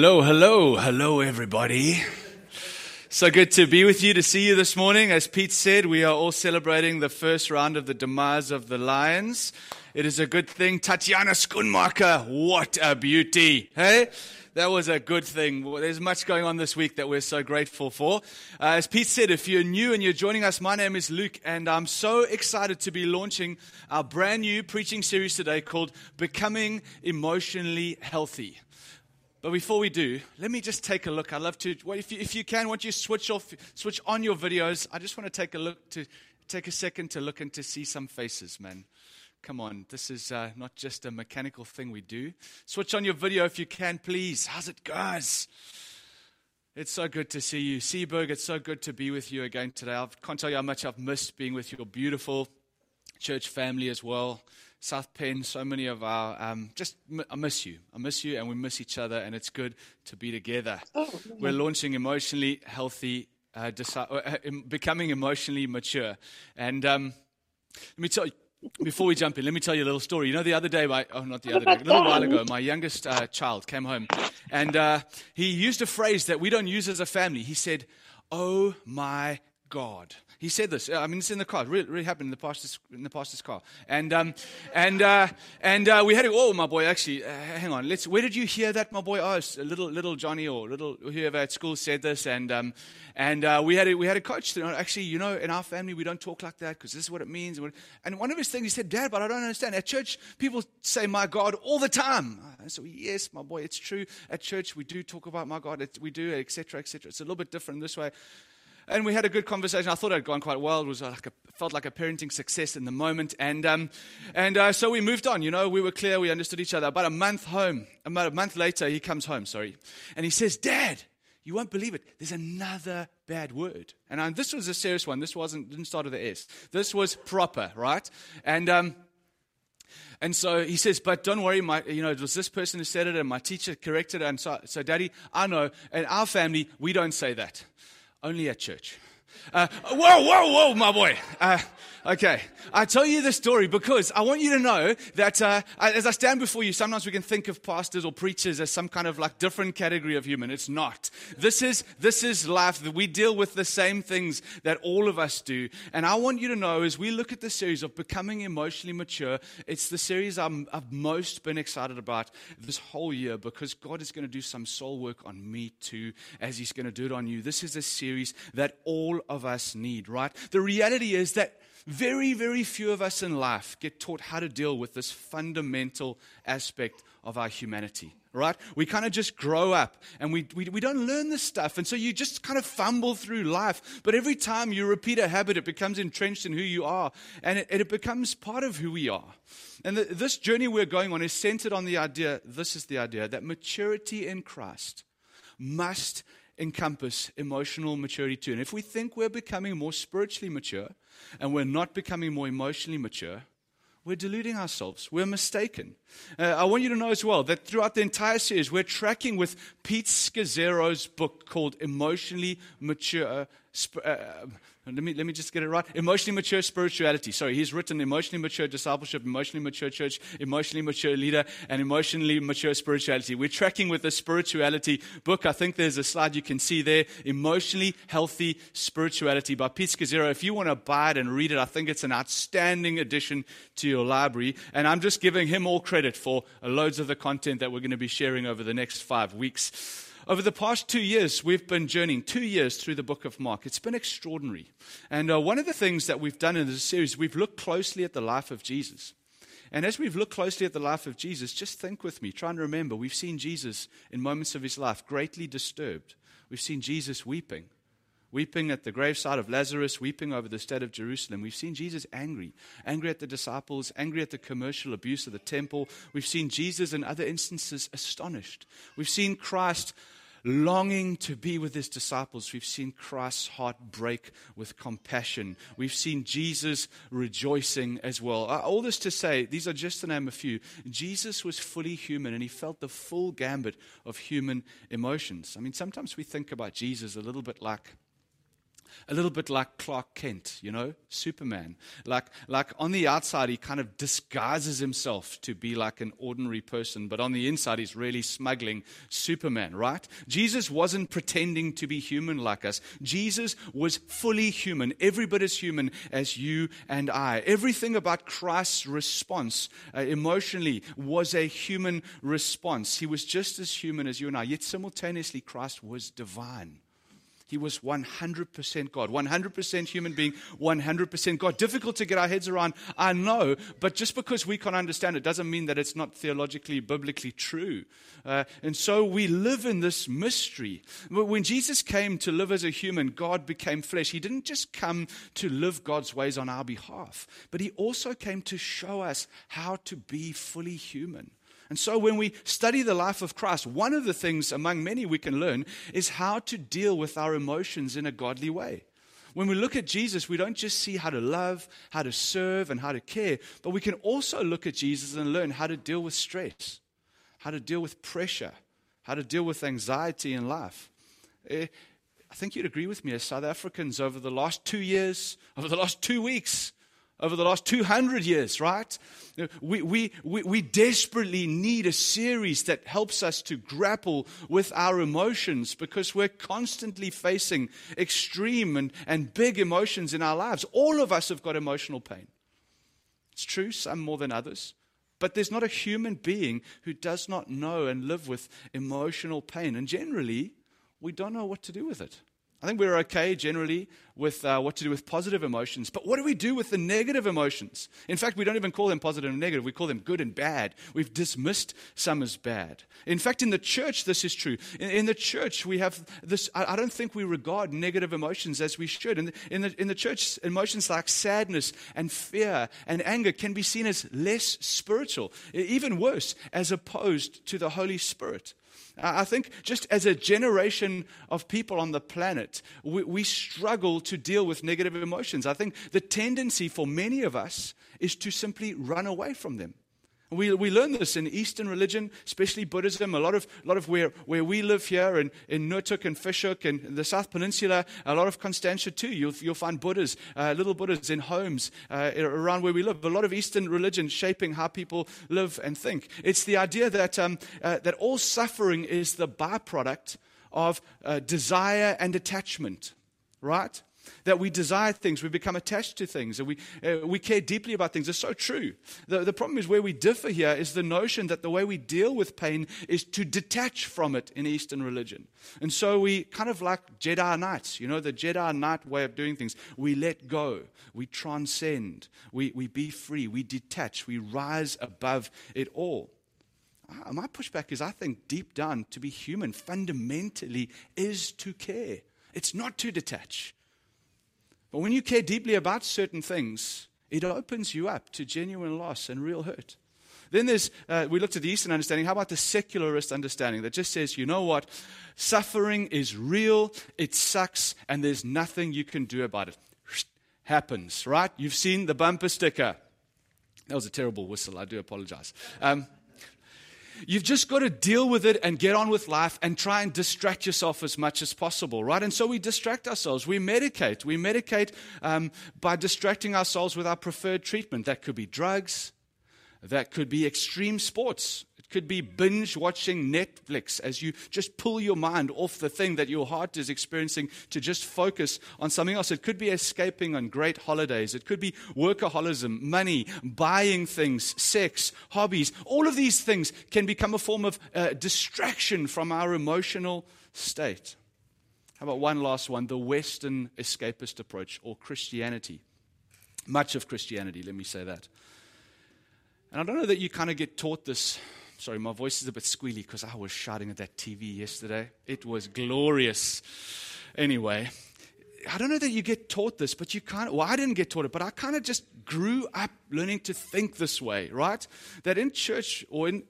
Hello, hello, hello, everybody. So good to be with you, to see you this morning. As Pete said, we are all celebrating the first round of the demise of the Lions. It is a good thing. Tatjana Schoenmaker, what a beauty. Hey? That was a good thing. There's much going on this week that we're so grateful for. Uh, as Pete said, if you're new and you're joining us, my name is Luke, and I'm so excited to be launching our brand new preaching series today called Becoming Emotionally Healthy. But before we do, let me just take a look. I'd love to, well, if, you, if you can, once you switch off, switch on your videos, I just want to take a look to take a second to look and to see some faces, man. Come on, this is uh, not just a mechanical thing we do. Switch on your video if you can, please. How's it, guys? It's so good to see you. Seaberg, it's so good to be with you again today. I can't tell you how much I've missed being with your beautiful church family as well. South Penn, so many of our, um, just, I miss you. I miss you, and we miss each other, and it's good to be together. Oh, We're launching emotionally healthy, uh, deci- uh, becoming emotionally mature. And um, let me tell you, before we jump in, let me tell you a little story. You know, the other day, my, oh, not the other day, a little while ago, my youngest uh, child came home, and uh, he used a phrase that we don't use as a family. He said, Oh my God. He said this. I mean, it's in the car. It really, really happened in the pastor's, in the pastor's car. And, um, and, uh, and uh, we had it. oh, my boy, actually, uh, hang on. Let's, where did you hear that, my boy? Oh, little, little Johnny or little whoever at school said this. And, um, and uh, we, had a, we had a coach. To, actually, you know, in our family, we don't talk like that because this is what it means. And one of his things, he said, Dad, but I don't understand. At church, people say, my God, all the time. So, yes, my boy, it's true. At church, we do talk about my God. It, we do, etc., etc. It's a little bit different this way. And we had a good conversation. I thought it had gone quite well. It was like a, felt like a parenting success in the moment. And, um, and uh, so we moved on. You know, we were clear. We understood each other. About a month home, about a month later, he comes home, sorry. And he says, Dad, you won't believe it. There's another bad word. And uh, this was a serious one. This wasn't, didn't start with the S. This was proper, right? And, um, and so he says, but don't worry, my, you know, it was this person who said it and my teacher corrected it. And so, so daddy, I know, in our family, we don't say that only at church. Uh, whoa, whoa, whoa, my boy. Uh, okay. I tell you this story because I want you to know that uh, as I stand before you, sometimes we can think of pastors or preachers as some kind of like different category of human. It's not. This is, this is life. We deal with the same things that all of us do. And I want you to know as we look at the series of becoming emotionally mature, it's the series i have most been excited about this whole year because God is going to do some soul work on me too as He's going to do it on you. This is a series that all of us need, right? The reality is that very, very few of us in life get taught how to deal with this fundamental aspect of our humanity, right? We kind of just grow up and we, we, we don't learn this stuff. And so you just kind of fumble through life. But every time you repeat a habit, it becomes entrenched in who you are and it, it becomes part of who we are. And the, this journey we're going on is centered on the idea this is the idea that maturity in Christ must encompass emotional maturity too. And if we think we're becoming more spiritually mature and we're not becoming more emotionally mature, we're deluding ourselves. We're mistaken. Uh, I want you to know as well that throughout the entire series, we're tracking with Pete Scazzero's book called Emotionally Mature. Uh, let me, let me just get it right. Emotionally mature spirituality. Sorry, he's written emotionally mature discipleship, emotionally mature church, emotionally mature leader, and emotionally mature spirituality. We're tracking with the spirituality book. I think there's a slide you can see there. Emotionally healthy spirituality by Pete Scazzero. If you want to buy it and read it, I think it's an outstanding addition to your library. And I'm just giving him all credit for loads of the content that we're going to be sharing over the next five weeks. Over the past two years, we've been journeying two years through the book of Mark. It's been extraordinary. And uh, one of the things that we've done in this series, we've looked closely at the life of Jesus. And as we've looked closely at the life of Jesus, just think with me, try and remember, we've seen Jesus in moments of his life greatly disturbed. We've seen Jesus weeping weeping at the graveside of Lazarus, weeping over the state of Jerusalem. We've seen Jesus angry, angry at the disciples, angry at the commercial abuse of the temple. We've seen Jesus in other instances astonished. We've seen Christ longing to be with his disciples. We've seen Christ's heart break with compassion. We've seen Jesus rejoicing as well. Uh, all this to say, these are just to name a few. Jesus was fully human and he felt the full gambit of human emotions. I mean, sometimes we think about Jesus a little bit like a little bit like Clark Kent, you know, Superman. Like, like on the outside, he kind of disguises himself to be like an ordinary person, but on the inside, he's really smuggling Superman, right? Jesus wasn't pretending to be human like us. Jesus was fully human, every bit as human as you and I. Everything about Christ's response uh, emotionally was a human response. He was just as human as you and I, yet simultaneously, Christ was divine. He was 100% God, 100% human being, 100% God. Difficult to get our heads around, I know, but just because we can't understand it doesn't mean that it's not theologically, biblically true. Uh, and so we live in this mystery. When Jesus came to live as a human, God became flesh. He didn't just come to live God's ways on our behalf, but He also came to show us how to be fully human. And so when we study the life of Christ, one of the things among many we can learn is how to deal with our emotions in a godly way. When we look at Jesus, we don't just see how to love, how to serve, and how to care, but we can also look at Jesus and learn how to deal with stress, how to deal with pressure, how to deal with anxiety in life. Eh, I think you'd agree with me as South Africans over the last two years, over the last two weeks, over the last 200 years, right? We, we, we, we, desperately need a series that helps us to grapple with our emotions because we're constantly facing extreme and, and big emotions in our lives. All of us have got emotional pain. It's true, some more than others. But there's not a human being who does not know and live with emotional pain. And generally, we don't know what to do with it. I think we're okay generally with uh, what to do with positive emotions. But what do we do with the negative emotions? In fact, we don't even call them positive and negative. We call them good and bad. We've dismissed some as bad. In fact, in the church, this is true. In, in the church, we have this, I, I, don't think we regard negative emotions as we should. In the, in, the, in the church, emotions like sadness and fear and anger can be seen as less spiritual, even worse, as opposed to the Holy Spirit. I think just as a generation of people on the planet, we, we, struggle to deal with negative emotions. I think the tendency for many of us is to simply run away from them. We, we learn this in Eastern religion, especially Buddhism. A lot of, a lot of where, where we live here in, in Noordhoek and Fish Hoek and the South Peninsula, a lot of Constantia too. You'll, you'll find Buddhas, uh, little Buddhas in homes uh, around where we live. A lot of Eastern religion shaping how people live and think. It's the idea that, um, uh, that all suffering is the byproduct of uh, desire and attachment, right? That we desire things, we become attached to things, and we, uh, we care deeply about things. It's so true. The, the problem is where we differ here is the notion that the way we deal with pain is to detach from it in Eastern religion. And so we kind of like Jedi Knights, you know, the Jedi Knight way of doing things. We let go, we transcend, we, we be free, we detach, we rise above it all. Uh, my pushback is I think deep down, to be human fundamentally is to care. It's not to detach. But when you care deeply about certain things, it opens you up to genuine loss and real hurt. Then there's, uh, we looked at the Eastern understanding. How about the secularist understanding that just says, you know what? Suffering is real, it sucks, and there's nothing you can do about it. Happens, right? You've seen the bumper sticker. That was a terrible whistle. I do apologize. Um, You've just got to deal with it and get on with life and try and distract yourself as much as possible, right? And so we distract ourselves. We medicate. We medicate um, by distracting ourselves with our preferred treatment. That could be drugs, that could be extreme sports could be binge watching Netflix as you just pull your mind off the thing that your heart is experiencing to just focus on something else. It could be escaping on great holidays. It could be workaholism, money, buying things, sex, hobbies. All of these things can become a form of uh, distraction from our emotional state. How about one last one? The Western escapist approach or Christianity. Much of Christianity, let me say that. And I don't know that you kind of get taught this Sorry, my voice is a bit squealy because I was shouting at that TV yesterday. It was glorious. Anyway, I don't know that you get taught this, but you kind of, well, I didn't get taught it, but I kind of just grew up learning to think this way, right? That in church or in,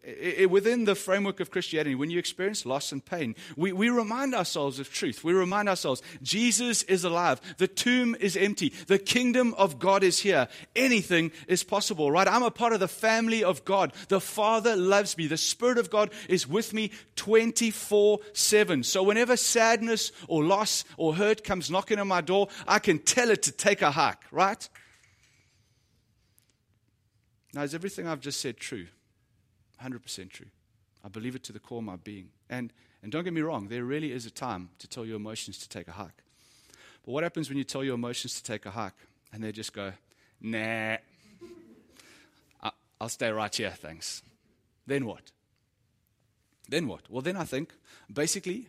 within the framework of Christianity, when you experience loss and pain, we, we remind ourselves of truth. We remind ourselves Jesus is alive. The tomb is empty. The kingdom of God is here. Anything is possible, right? I'm a part of the family of God. The Father loves me. The Spirit of God is with me 24 7. So whenever sadness or loss or hurt comes knocking on on my door, I can tell it to take a hike, right? Now, is everything I've just said true? 100% true. I believe it to the core of my being. And, and don't get me wrong, there really is a time to tell your emotions to take a hike. But what happens when you tell your emotions to take a hike and they just go, nah, I'll stay right here, thanks. Then what? Then what? Well, then I think basically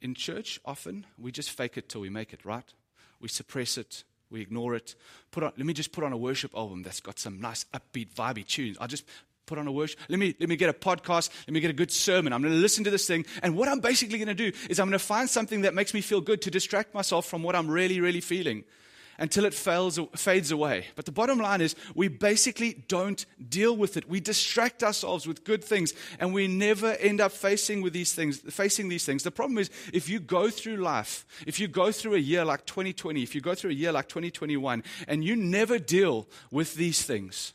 in church, often we just fake it till we make it, right? We suppress it, we ignore it. Put on, let me just put on a worship album that's got some nice upbeat, vibey tunes. I'll just put on a worship. Let me, let me get a podcast. Let me get a good sermon. I'm going to listen to this thing. And what I'm basically going to do is I'm going to find something that makes me feel good to distract myself from what I'm really, really feeling until it fails, fades away. But the bottom line is, we basically don't deal with it. We distract ourselves with good things, and we never end up facing with these things. Facing these things. The problem is, if you go through life, if you go through a year like 2020, if you go through a year like 2021, and you never deal with these things.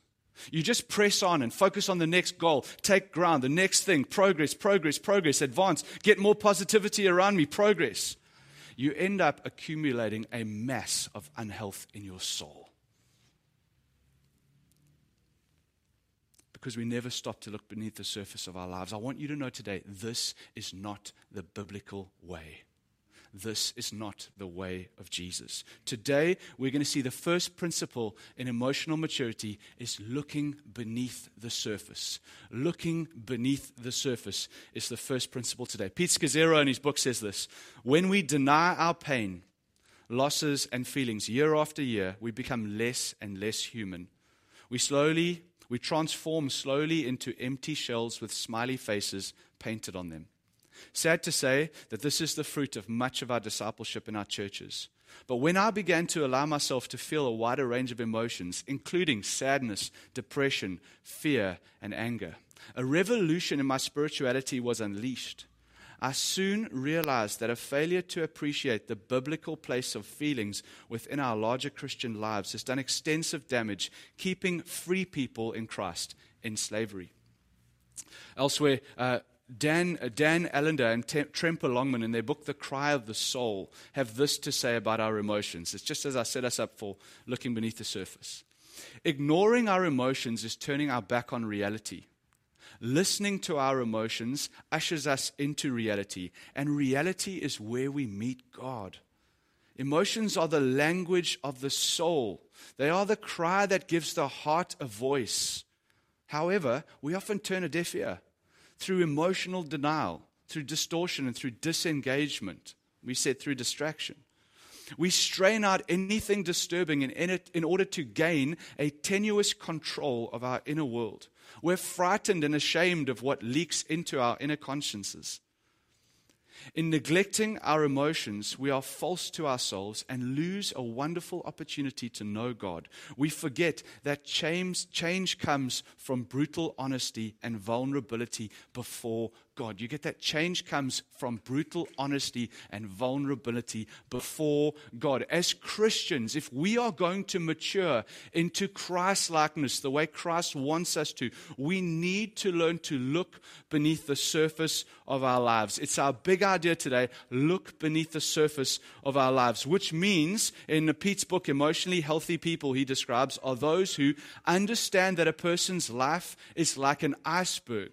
You just press on and focus on the next goal, take ground, the next thing, progress, progress, progress, advance, get more positivity around me, progress you end up accumulating a mass of unhealth in your soul. Because we never stop to look beneath the surface of our lives. I want you to know today this is not the biblical way. This is not the way of Jesus. Today, we're going to see the first principle in emotional maturity is looking beneath the surface. Looking beneath the surface is the first principle today. Pete Scazzero in his book says this When we deny our pain, losses, and feelings year after year, we become less and less human. We slowly, we transform slowly into empty shells with smiley faces painted on them. Sad to say that this is the fruit of much of our discipleship in our churches. But when I began to allow myself to feel a wider range of emotions, including sadness, depression, fear, and anger, a revolution in my spirituality was unleashed. I soon realized that a failure to appreciate the biblical place of feelings within our larger Christian lives has done extensive damage, keeping free people in Christ in slavery. Elsewhere, uh, Dan, uh, Dan Allender and Tremper Longman, in their book, The Cry of the Soul, have this to say about our emotions. It's just as I set us up for looking beneath the surface. Ignoring our emotions is turning our back on reality. Listening to our emotions ushers us into reality, and reality is where we meet God. Emotions are the language of the soul, they are the cry that gives the heart a voice. However, we often turn a deaf ear through emotional denial, through distortion, and through disengagement. We said through distraction. We strain out anything disturbing in, in order to gain a tenuous control of our inner world. We're frightened and ashamed of what leaks into our inner consciences. In neglecting our emotions, we are false to ourselves and lose a wonderful opportunity to know God. We forget that change, change comes from brutal honesty and vulnerability before God. You get that change comes from brutal honesty and vulnerability before God. As Christians, if we are going to mature into Christ likeness the way Christ wants us to, we need to learn to look beneath the surface of our lives. It's our big idea today look beneath the surface of our lives, which means in Pete's book, Emotionally Healthy People, he describes are those who understand that a person's life is like an iceberg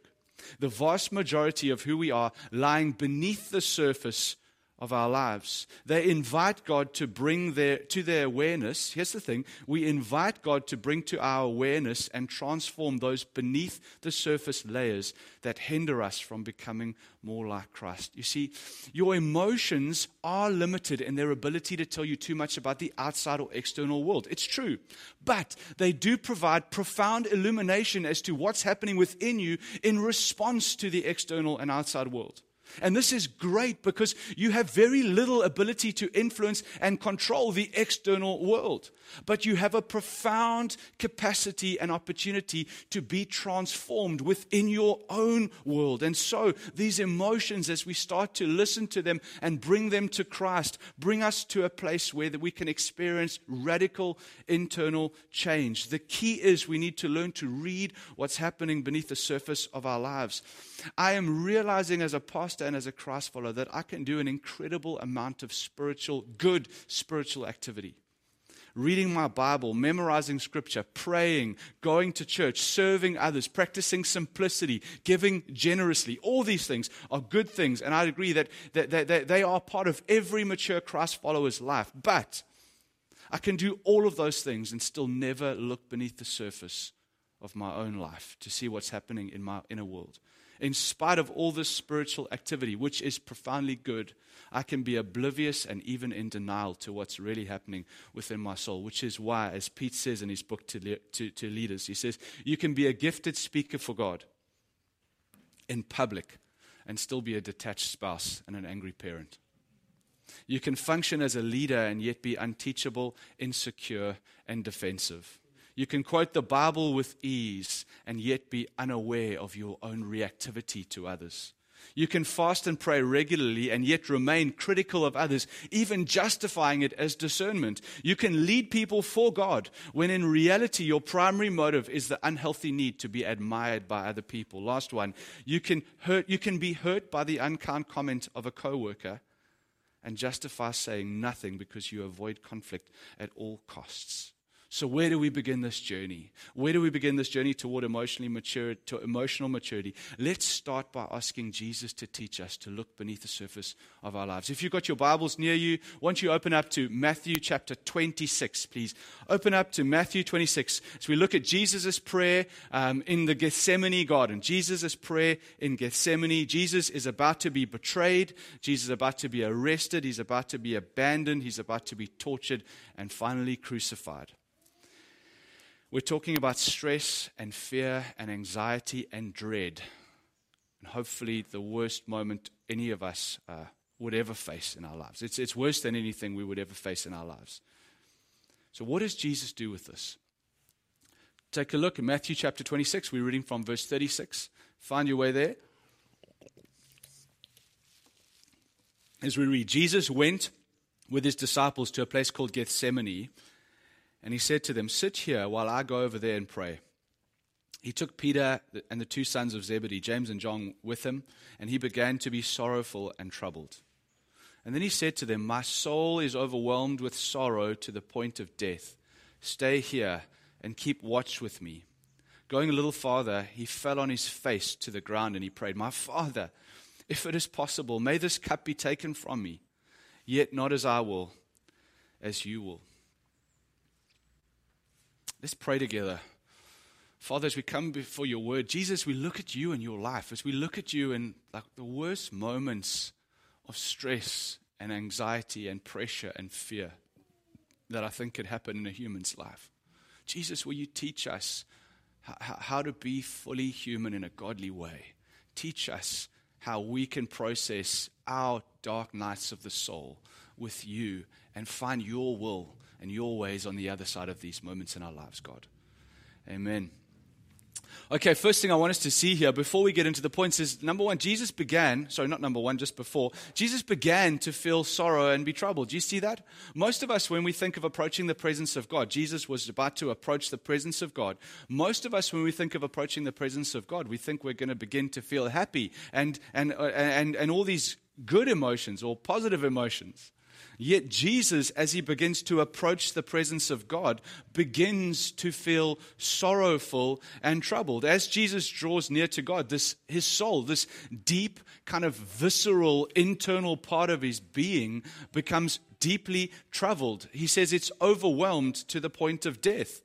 the vast majority of who we are lying beneath the surface of our lives. They invite God to bring their, to their awareness. Here's the thing we invite God to bring to our awareness and transform those beneath the surface layers that hinder us from becoming more like Christ. You see, your emotions are limited in their ability to tell you too much about the outside or external world. It's true. But they do provide profound illumination as to what's happening within you in response to the external and outside world. And this is great because you have very little ability to influence and control the external world. But you have a profound capacity and opportunity to be transformed within your own world. And so, these emotions, as we start to listen to them and bring them to Christ, bring us to a place where we can experience radical internal change. The key is we need to learn to read what's happening beneath the surface of our lives. I am realizing as a pastor and as a Christ follower that I can do an incredible amount of spiritual, good spiritual activity reading my Bible, memorizing scripture, praying, going to church, serving others, practicing simplicity, giving generously. All these things are good things. And I agree that, that, that, that they are part of every mature Christ follower's life. But I can do all of those things and still never look beneath the surface of my own life to see what's happening in my inner world. In spite of all this spiritual activity, which is profoundly good, I can be oblivious and even in denial to what's really happening within my soul, which is why, as Pete says in his book to, to, to leaders, he says, You can be a gifted speaker for God in public and still be a detached spouse and an angry parent. You can function as a leader and yet be unteachable, insecure, and defensive. You can quote the Bible with ease and yet be unaware of your own reactivity to others. You can fast and pray regularly and yet remain critical of others, even justifying it as discernment. You can lead people for God when in reality your primary motive is the unhealthy need to be admired by other people. Last one. You can hurt, you can be hurt by the unkind comment of a coworker and justify saying nothing because you avoid conflict at all costs. So, where do we begin this journey? Where do we begin this journey toward emotionally mature, to emotional maturity? Let's start by asking Jesus to teach us to look beneath the surface of our lives. If you've got your Bibles near you, once you open up to Matthew chapter 26, please. Open up to Matthew 26 as we look at Jesus' prayer um, in the Gethsemane garden. Jesus' prayer in Gethsemane. Jesus is about to be betrayed. Jesus is about to be arrested. He's about to be abandoned. He's about to be tortured and finally crucified. We're talking about stress and fear and anxiety and dread. And hopefully, the worst moment any of us uh, would ever face in our lives. It's, it's worse than anything we would ever face in our lives. So, what does Jesus do with this? Take a look at Matthew chapter 26. We're reading from verse 36. Find your way there. As we read, Jesus went with his disciples to a place called Gethsemane and he said to them, Sit here while I go over there and pray. He took Peter and the two sons of Zebedee, James and John, with him, and he began to be sorrowful and troubled. And then he said to them, My soul is overwhelmed with sorrow to the point of death. Stay here and keep watch with me. Going a little farther, he fell on his face to the ground and he prayed, My Father, if it is possible, may this cup be taken from me, yet not as I will, as you will. Let's pray together. Father, as we come before your word, Jesus, we look at you and your life, as we look at you in like the worst moments of stress and anxiety and pressure and fear that I think could happen in a human's life. Jesus, will you teach us how, how to be fully human in a godly way? Teach us how we can process our dark nights of the soul with you and find your will and your ways on the other side of these moments in our lives, God. Amen. Okay, first thing I want us to see here before we get into the points is number one, Jesus began, sorry, not number one, just before, Jesus began to feel sorrow and be troubled. Do you see that? Most of us, when we think of approaching the presence of God, Jesus was about to approach the presence of God. Most of us, when we think of approaching the presence of God, we think we're going to begin to feel happy and, and, uh, and, and all these good emotions or positive emotions. Yet Jesus, as he begins to approach the presence of God, begins to feel sorrowful and troubled. As Jesus draws near to God, this, his soul, this deep, kind of visceral, internal part of his being becomes deeply troubled. He says it's overwhelmed to the point of death.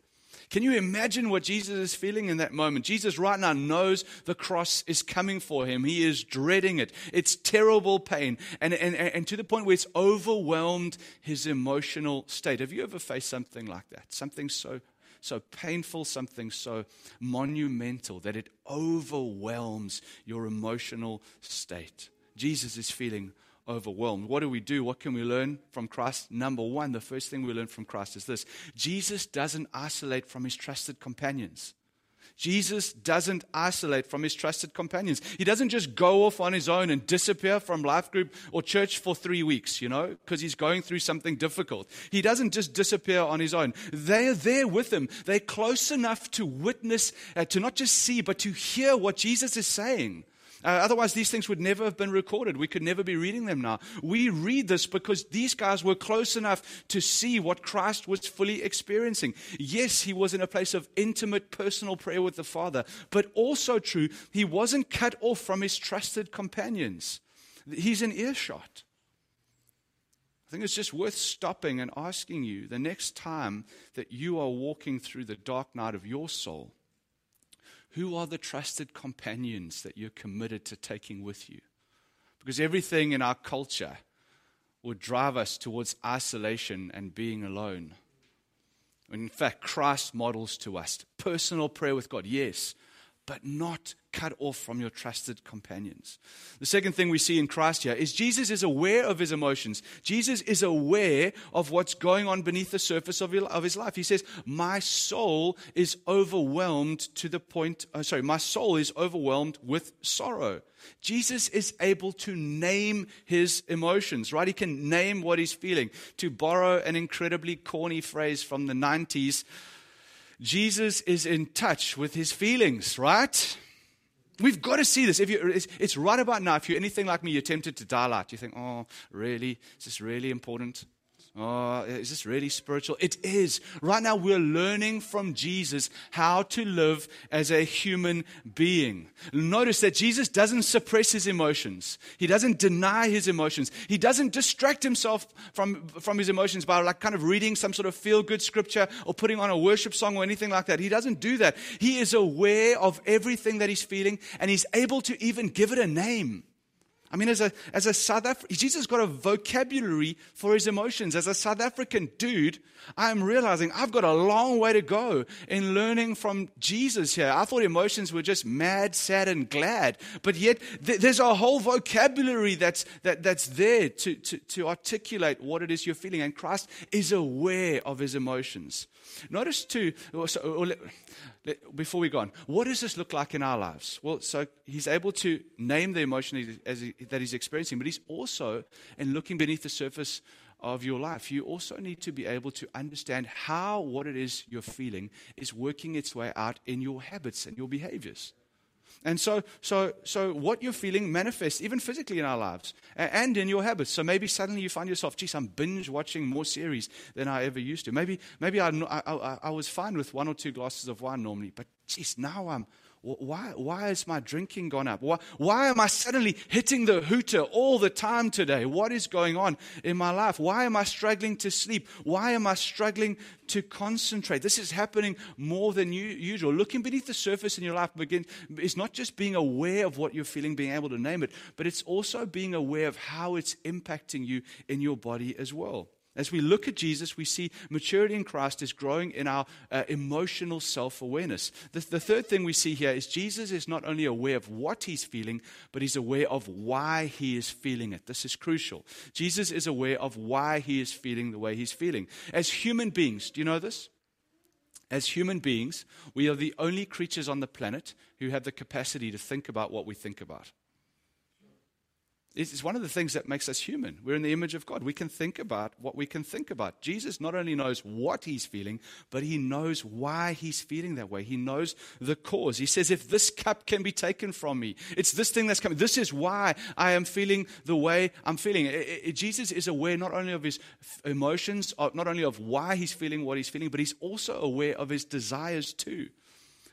Can you imagine what Jesus is feeling in that moment? Jesus right now knows the cross is coming for him. He is dreading it. It's terrible pain. And, and, and to the point where it's overwhelmed his emotional state. Have you ever faced something like that? Something so so painful, something so monumental that it overwhelms your emotional state. Jesus is feeling overwhelmed. What do we do? What can we learn from Christ? Number one, the first thing we learn from Christ is this Jesus doesn't isolate from his trusted companions. Jesus doesn't isolate from his trusted companions. He doesn't just go off on his own and disappear from life group or church for three weeks, you know, because he's going through something difficult. He doesn't just disappear on his own. They are there with him. They're close enough to witness, uh, to not just see, but to hear what Jesus is saying. Uh, otherwise, these things would never have been recorded. We could never be reading them now. We read this because these guys were close enough to see what Christ was fully experiencing. Yes, he was in a place of intimate personal prayer with the Father, but also true, he wasn't cut off from his trusted companions. He's in earshot. I think it's just worth stopping and asking you the next time that you are walking through the dark night of your soul who are the trusted companions that you're committed to taking with you? Because everything in our culture would drive us towards isolation and being alone. In fact, Christ models to us personal prayer with God, yes, but not cut off from your trusted companions. The second thing we see in Christ here is Jesus is aware of his emotions. Jesus is aware of what's going on beneath the surface of his life. He says, My soul is overwhelmed to the point, uh, sorry, my soul is overwhelmed with sorrow. Jesus is able to name his emotions, right? He can name what he's feeling. To borrow an incredibly corny phrase from the 90s, Jesus is in touch with his feelings, right? We've got to see this. If you, it's, it's, right about now. If you're anything like me, you're tempted to dial out. You think, oh, really? Is this really important? Oh, is this really spiritual? It is. Right now, we're learning from Jesus how to live as a human being. Notice that Jesus doesn't suppress his emotions. He doesn't deny his emotions. He doesn't distract himself from, from his emotions by like kind of reading some sort of feel good scripture or putting on a worship song or anything like that. He doesn't do that. He is aware of everything that he's feeling and he's able to even give it a name. I mean, as a, as a South African, Jesus got a vocabulary for his emotions. As a South African dude, I'm realizing I've got a long way to go in learning from Jesus here. I thought emotions were just mad, sad, and glad. But yet, th- there's a whole vocabulary that's, that, that's there to, to, to articulate what it is you're feeling. And Christ is aware of his emotions. Notice, too, before we go on, what does this look like in our lives? Well, so he's able to name the emotion he, that he's experiencing, but he's also, in looking beneath the surface of your life, you also need to be able to understand how what it is you're feeling is working its way out in your habits and your behaviors. And so, so, so what you're feeling manifests even physically in our lives and in your habits. So maybe suddenly you find yourself, geez, I'm binge watching more series than I ever used to. Maybe, maybe I, I, I was fine with one or two glasses of wine normally, but geez, now I'm why, why is my drinking gone up? Why, why am I suddenly hitting the hooter all the time today? What is going on in my life? Why am I struggling to sleep? Why am I struggling to concentrate? This is happening more than usual. Looking beneath the surface in your life begin, is not just being aware of what you're feeling, being able to name it, but it's also being aware of how it's impacting you in your body as well. As we look at Jesus, we see maturity in Christ is growing in our uh, emotional self awareness. The, the third thing we see here is Jesus is not only aware of what he's feeling, but he's aware of why he is feeling it. This is crucial. Jesus is aware of why he is feeling the way he's feeling. As human beings, do you know this? As human beings, we are the only creatures on the planet who have the capacity to think about what we think about. It's one of the things that makes us human. We're in the image of God. We can think about what we can think about. Jesus not only knows what he's feeling, but he knows why he's feeling that way. He knows the cause. He says, if this cup can be taken from me, it's this thing that's coming. This is why I am feeling the way I'm feeling. It, it, Jesus is aware not only of his emotions, not only of why he's feeling what he's feeling, but he's also aware of his desires too.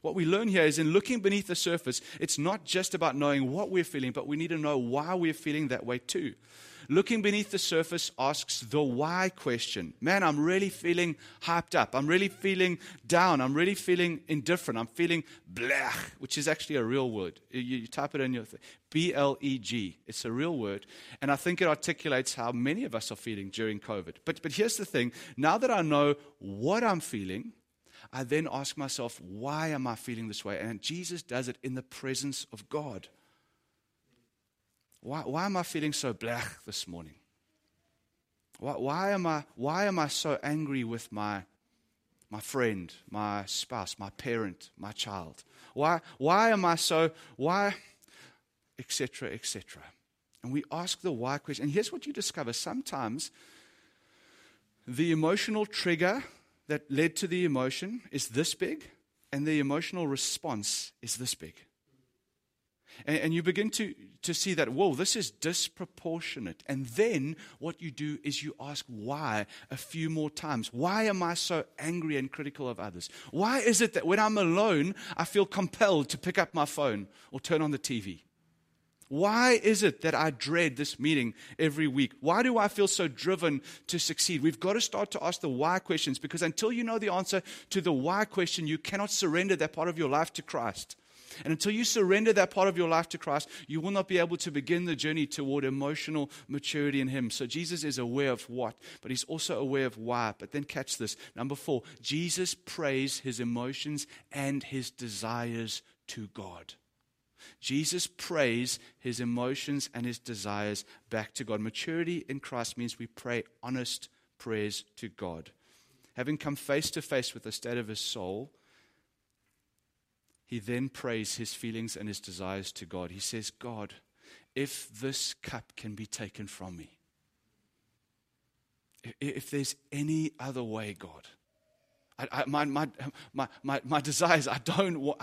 What we learn here is in looking beneath the surface, it's not just about knowing what we're feeling, but we need to know why we're feeling that way too. Looking beneath the surface asks the why question. Man, I'm really feeling hyped up. I'm really feeling down. I'm really feeling indifferent. I'm feeling blah, which is actually a real word. You, you type it in your B L E G. It's a real word. And I think it articulates how many of us are feeling during COVID. But, but here's the thing now that I know what I'm feeling, I then ask myself, why am I feeling this way? And Jesus does it in the presence of God. Why, why am I feeling so blech this morning? Why, why, am I, why am I so angry with my, my friend, my spouse, my parent, my child? Why, why am I so, why, etc., etc.? And we ask the why question. And here's what you discover sometimes the emotional trigger that led to the emotion is this big, and the emotional response is this big. And, and, you begin to, to see that, whoa, this is disproportionate. And then what you do is you ask why a few more times. Why am I so angry and critical of others? Why is it that when I'm alone, I feel compelled to pick up my phone or turn on the TV? Why is it that I dread this meeting every week? Why do I feel so driven to succeed? We've got to start to ask the why questions because until you know the answer to the why question, you cannot surrender that part of your life to Christ. And until you surrender that part of your life to Christ, you will not be able to begin the journey toward emotional maturity in Him. So Jesus is aware of what, but He's also aware of why. But then catch this. Number four, Jesus prays His emotions and His desires to God. Jesus prays his emotions and his desires back to God. Maturity in Christ means we pray honest prayers to God. Having come face to face with the state of his soul, he then prays his feelings and his desires to God. He says, God, if this cup can be taken from me, if there's any other way, God, I, I, my, my, my, my, desires, I don't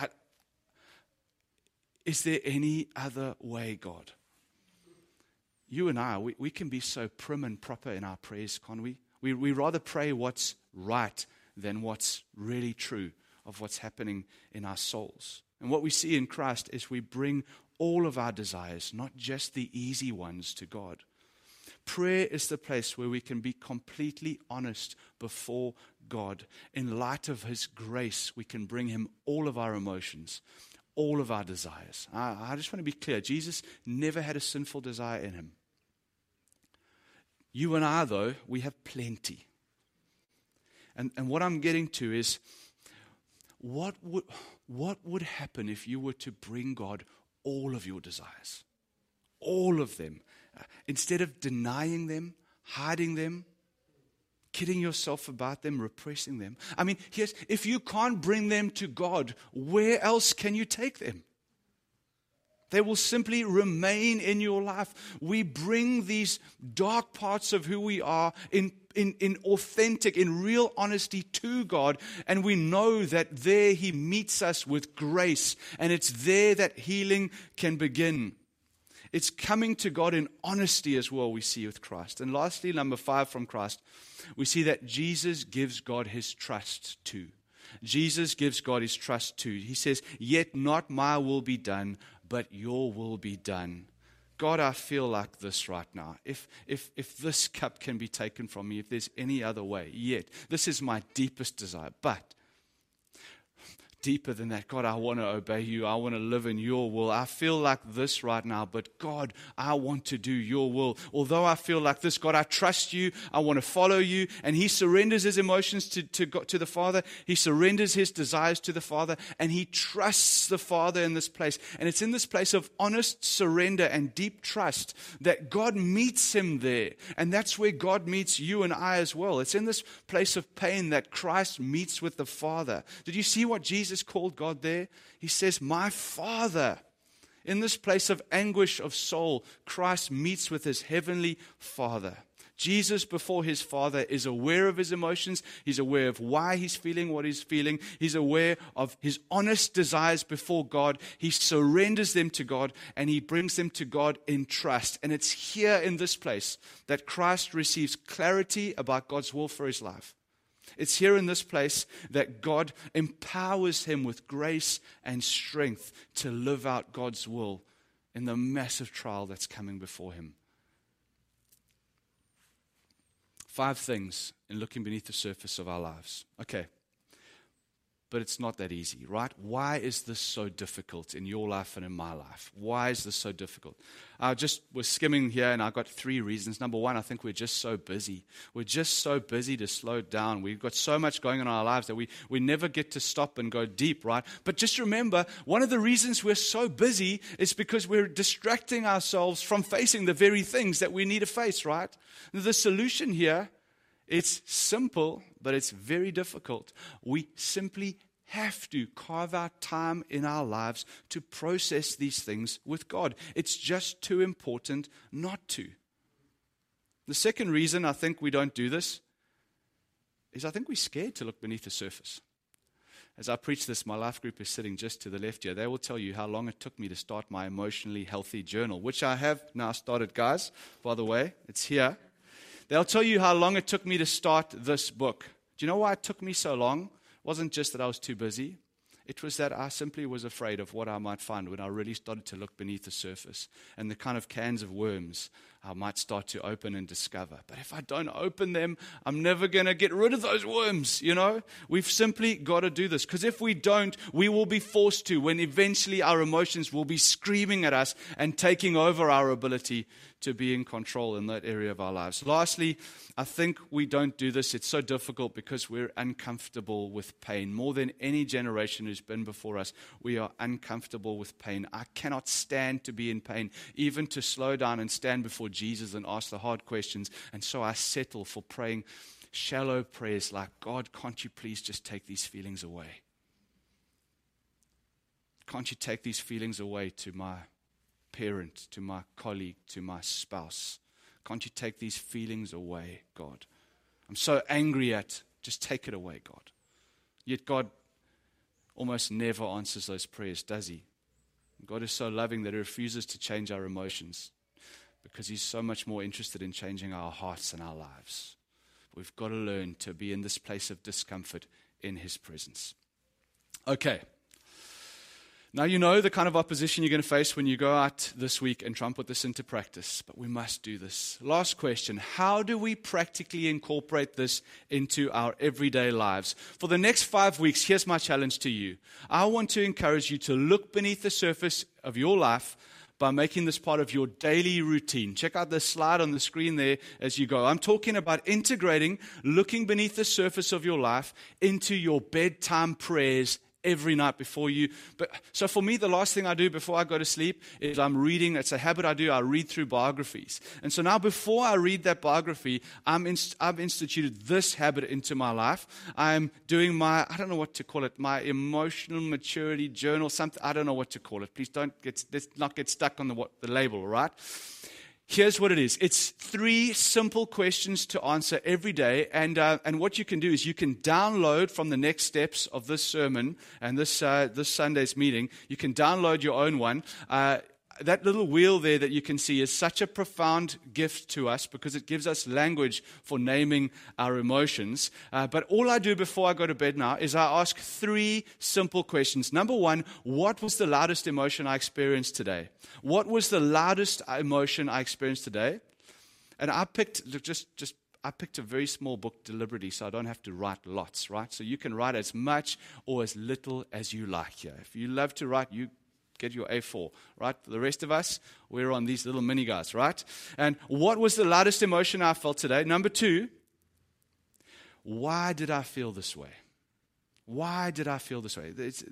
is there any other way, God? You and I, we, we can be so prim and proper in our prayers, can't we? we? We rather pray what's right than what's really true of what's happening in our souls. And what we see in Christ is we bring all of our desires, not just the easy ones, to God. Prayer is the place where we can be completely honest before God. In light of His grace, we can bring Him all of our emotions, all of our desires. I, I just want to be clear Jesus never had a sinful desire in Him. You and I, though, we have plenty. And, and what I'm getting to is what would, what would happen if you were to bring God all of your desires? All of them. Uh, instead of denying them, hiding them, kidding yourself about them, repressing them. I mean, here's, if you can't bring them to God, where else can you take them? They will simply remain in your life. We bring these dark parts of who we are in, in, in authentic, in real honesty to God, and we know that there He meets us with grace, and it's there that healing can begin. It's coming to God in honesty as well, we see with Christ. And lastly, number five from Christ, we see that Jesus gives God his trust too. Jesus gives God his trust too. He says, Yet not my will be done, but your will be done. God, I feel like this right now. If, if, if this cup can be taken from me, if there's any other way, yet, this is my deepest desire. But deeper than that. God, I want to obey you. I want to live in your will. I feel like this right now, but God, I want to do your will. Although I feel like this, God, I trust you. I want to follow you. And he surrenders his emotions to, to, God, to the Father. He surrenders his desires to the Father. And he trusts the Father in this place. And it's in this place of honest surrender and deep trust that God meets him there. And that's where God meets you and I as well. It's in this place of pain that Christ meets with the Father. Did you see what Jesus Jesus called God there? He says, My Father. In this place of anguish of soul, Christ meets with his heavenly Father. Jesus, before his Father, is aware of his emotions. He's aware of why he's feeling what he's feeling. He's aware of his honest desires before God. He surrenders them to God and he brings them to God in trust. And it's here in this place that Christ receives clarity about God's will for his life. It's here in this place that God empowers him with grace and strength to live out God's will in the massive trial that's coming before him. Five things in looking beneath the surface of our lives. Okay. But it's not that easy, right? Why is this so difficult in your life and in my life? Why is this so difficult? I just was skimming here and I got three reasons. Number one, I think we're just so busy. We're just so busy to slow down. We've got so much going on in our lives that we, we never get to stop and go deep, right? But just remember, one of the reasons we're so busy is because we're distracting ourselves from facing the very things that we need to face, right? The solution here it's simple, but it's very difficult. We simply have to carve out time in our lives to process these things with God. It's just too important not to. The second reason I think we don't do this is I think we're scared to look beneath the surface. As I preach this, my life group is sitting just to the left here. They will tell you how long it took me to start my emotionally healthy journal, which I have now started, guys. By the way, it's here. They'll tell you how long it took me to start this book. Do you know why it took me so long? It wasn't just that I was too busy. It was that I simply was afraid of what I might find when I really started to look beneath the surface and the kind of cans of worms I might start to open and discover. But if I don't open them, I'm never going to get rid of those worms, you know? We've simply got to do this because if we don't, we will be forced to when eventually our emotions will be screaming at us and taking over our ability to be in control in that area of our lives. Lastly, I think we don't do this. It's so difficult because we're uncomfortable with pain. More than any generation who's been before us, we are uncomfortable with pain. I cannot stand to be in pain, even to slow down and stand before Jesus and ask the hard questions. And so I settle for praying shallow prayers like, God, can't you please just take these feelings away? Can't you take these feelings away to my parent, to my colleague, to my spouse? Can't you take these feelings away, God? I'm so angry at, just take it away, God. Yet God almost never answers those prayers, does He? God is so loving that He refuses to change our emotions because He's so much more interested in changing our hearts and our lives. We've got to learn to be in this place of discomfort in His presence. Okay. Now, you know the kind of opposition you're going to face when you go out this week and try and put this into practice, but we must do this. Last question How do we practically incorporate this into our everyday lives? For the next five weeks, here's my challenge to you. I want to encourage you to look beneath the surface of your life by making this part of your daily routine. Check out the slide on the screen there as you go. I'm talking about integrating looking beneath the surface of your life into your bedtime prayers every night before you. But so for me, the last thing I do before I go to sleep is I'm reading. It's a habit I do. I read through biographies. And so now, before I read that biography, I'm inst- I've instituted this habit into my life. I'm doing my I don't know what to call it, my emotional maturity journal. Something I don't know what to call it. Please don't get let's not get stuck on the what the label, right? Here's what it is it's three simple questions to answer every day. And, uh, and what you can do is you can download from the next steps of this sermon and this, uh, this Sunday's meeting, you can download your own one. Uh, that little wheel there that you can see is such a profound gift to us because it gives us language for naming our emotions. Uh, but all I do before I go to bed now is I ask three simple questions. Number one, what was the loudest emotion I experienced today? What was the loudest emotion I experienced today? And I picked just just I picked a very small book deliberately so I don't have to write lots, right? So you can write as much or as little as you like here. If you love to write, you get your A4, right? The rest of us, we're on these little mini guys, right? And what was the loudest emotion I felt today? Number two, why did I feel this way? Why did I feel this way? It's,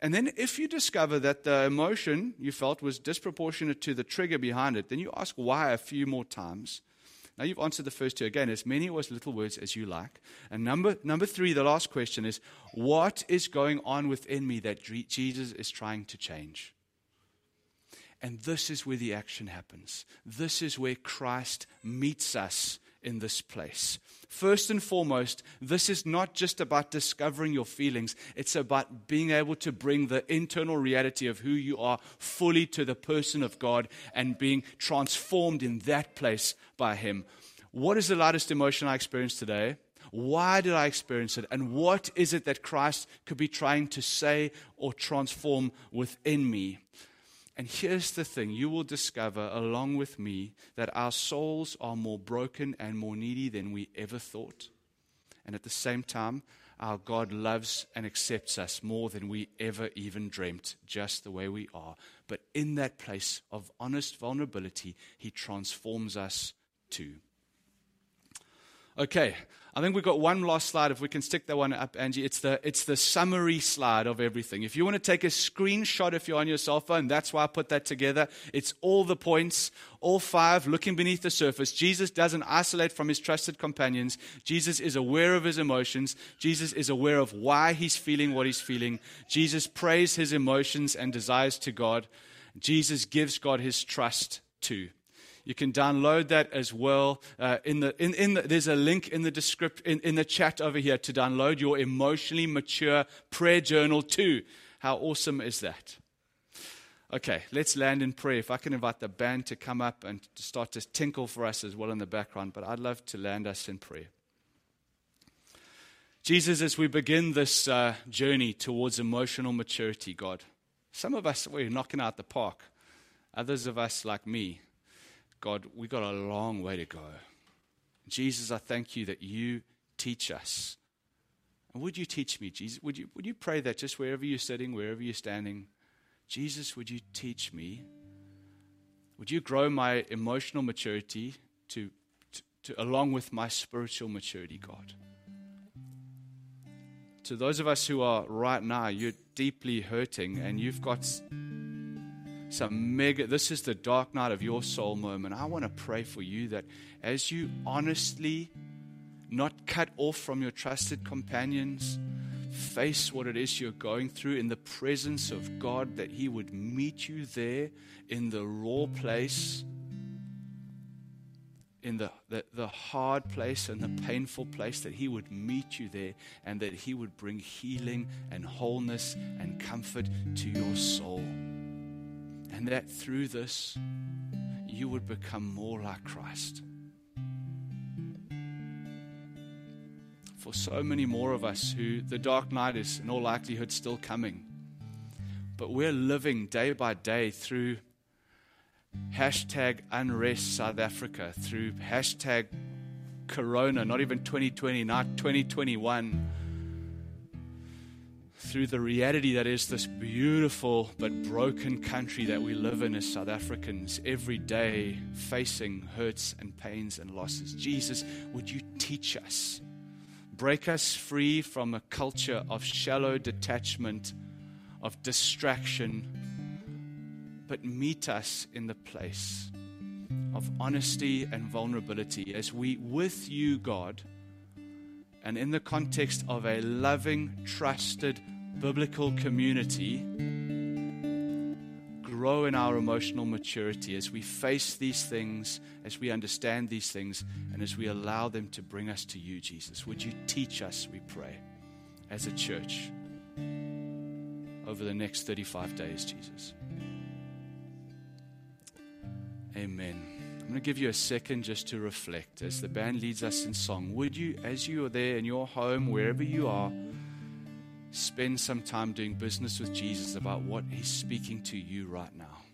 and then, if you discover that the emotion you felt was disproportionate to the trigger behind it, then you ask why a few more times. Now you've answered the first two. Again, as many or as little words as you like. And number, number three, the last question is what is going on within me that Jesus is trying to change? And this is where the action happens. This is where Christ meets us in this place. First and foremost, this is not just about discovering your feelings, it's about being able to bring the internal reality of who you are fully to the person of God and being transformed in that place by Him. What is the loudest emotion I experienced today? Why did I experience it? And what is it that Christ could be trying to say or transform within me? And here's the thing you will discover along with me that our souls are more broken and more needy than we ever thought. And at the same time, our God loves and accepts us more than we ever even dreamt, just the way we are. But in that place of honest vulnerability, He transforms us too. Okay, I think we've got one last slide. If we can stick that one up, Angie, it's the, it's the summary slide of everything. If you want to take a screenshot if you're on your cell phone, that's why I put that together. It's all the points, all five, looking beneath the surface. Jesus doesn't isolate from his trusted companions. Jesus is aware of his emotions. Jesus is aware of why he's feeling what he's feeling. Jesus prays his emotions and desires to God. Jesus gives God his trust too. You can download that as well. Uh, in the, in, in the, there's a link in the, descript, in, in the chat over here to download your emotionally mature prayer journal too. How awesome is that? Okay, let's land in prayer. If I can invite the band to come up and to start to tinkle for us as well in the background, but I'd love to land us in prayer. Jesus, as we begin this uh, journey towards emotional maturity, God, some of us, we're knocking out the park. Others of us, like me, God, we've got a long way to go. Jesus, I thank you that you teach us. And would you teach me, Jesus? Would you, would you pray that just wherever you're sitting, wherever you're standing? Jesus, would you teach me? Would you grow my emotional maturity to, to, to along with my spiritual maturity, God? To those of us who are right now, you're deeply hurting and you've got some mega, this is the dark night of your soul moment. I want to pray for you that as you honestly, not cut off from your trusted companions, face what it is you're going through in the presence of God, that He would meet you there in the raw place, in the, the, the hard place and the painful place, that He would meet you there and that He would bring healing and wholeness and comfort to your soul. And that through this, you would become more like Christ. For so many more of us who the dark night is in all likelihood still coming, but we're living day by day through hashtag unrest South Africa, through hashtag Corona, not even 2020, not 2021 through the reality that is this beautiful but broken country that we live in as South Africans, every day facing hurts and pains and losses. Jesus, would you teach us? Break us free from a culture of shallow detachment, of distraction, but meet us in the place of honesty and vulnerability as we, with you, God, and in the context of a loving, trusted, biblical community grow in our emotional maturity as we face these things, as we understand these things, and as we allow them to bring us to you, Jesus. Would you teach us, we pray, as a church over the next 35 days, Jesus? Amen. I'm going to give you a second just to reflect as the band leads us in song. Would you, as you are there in your home, wherever you are, spend some time doing business with Jesus about what He's speaking to you right now?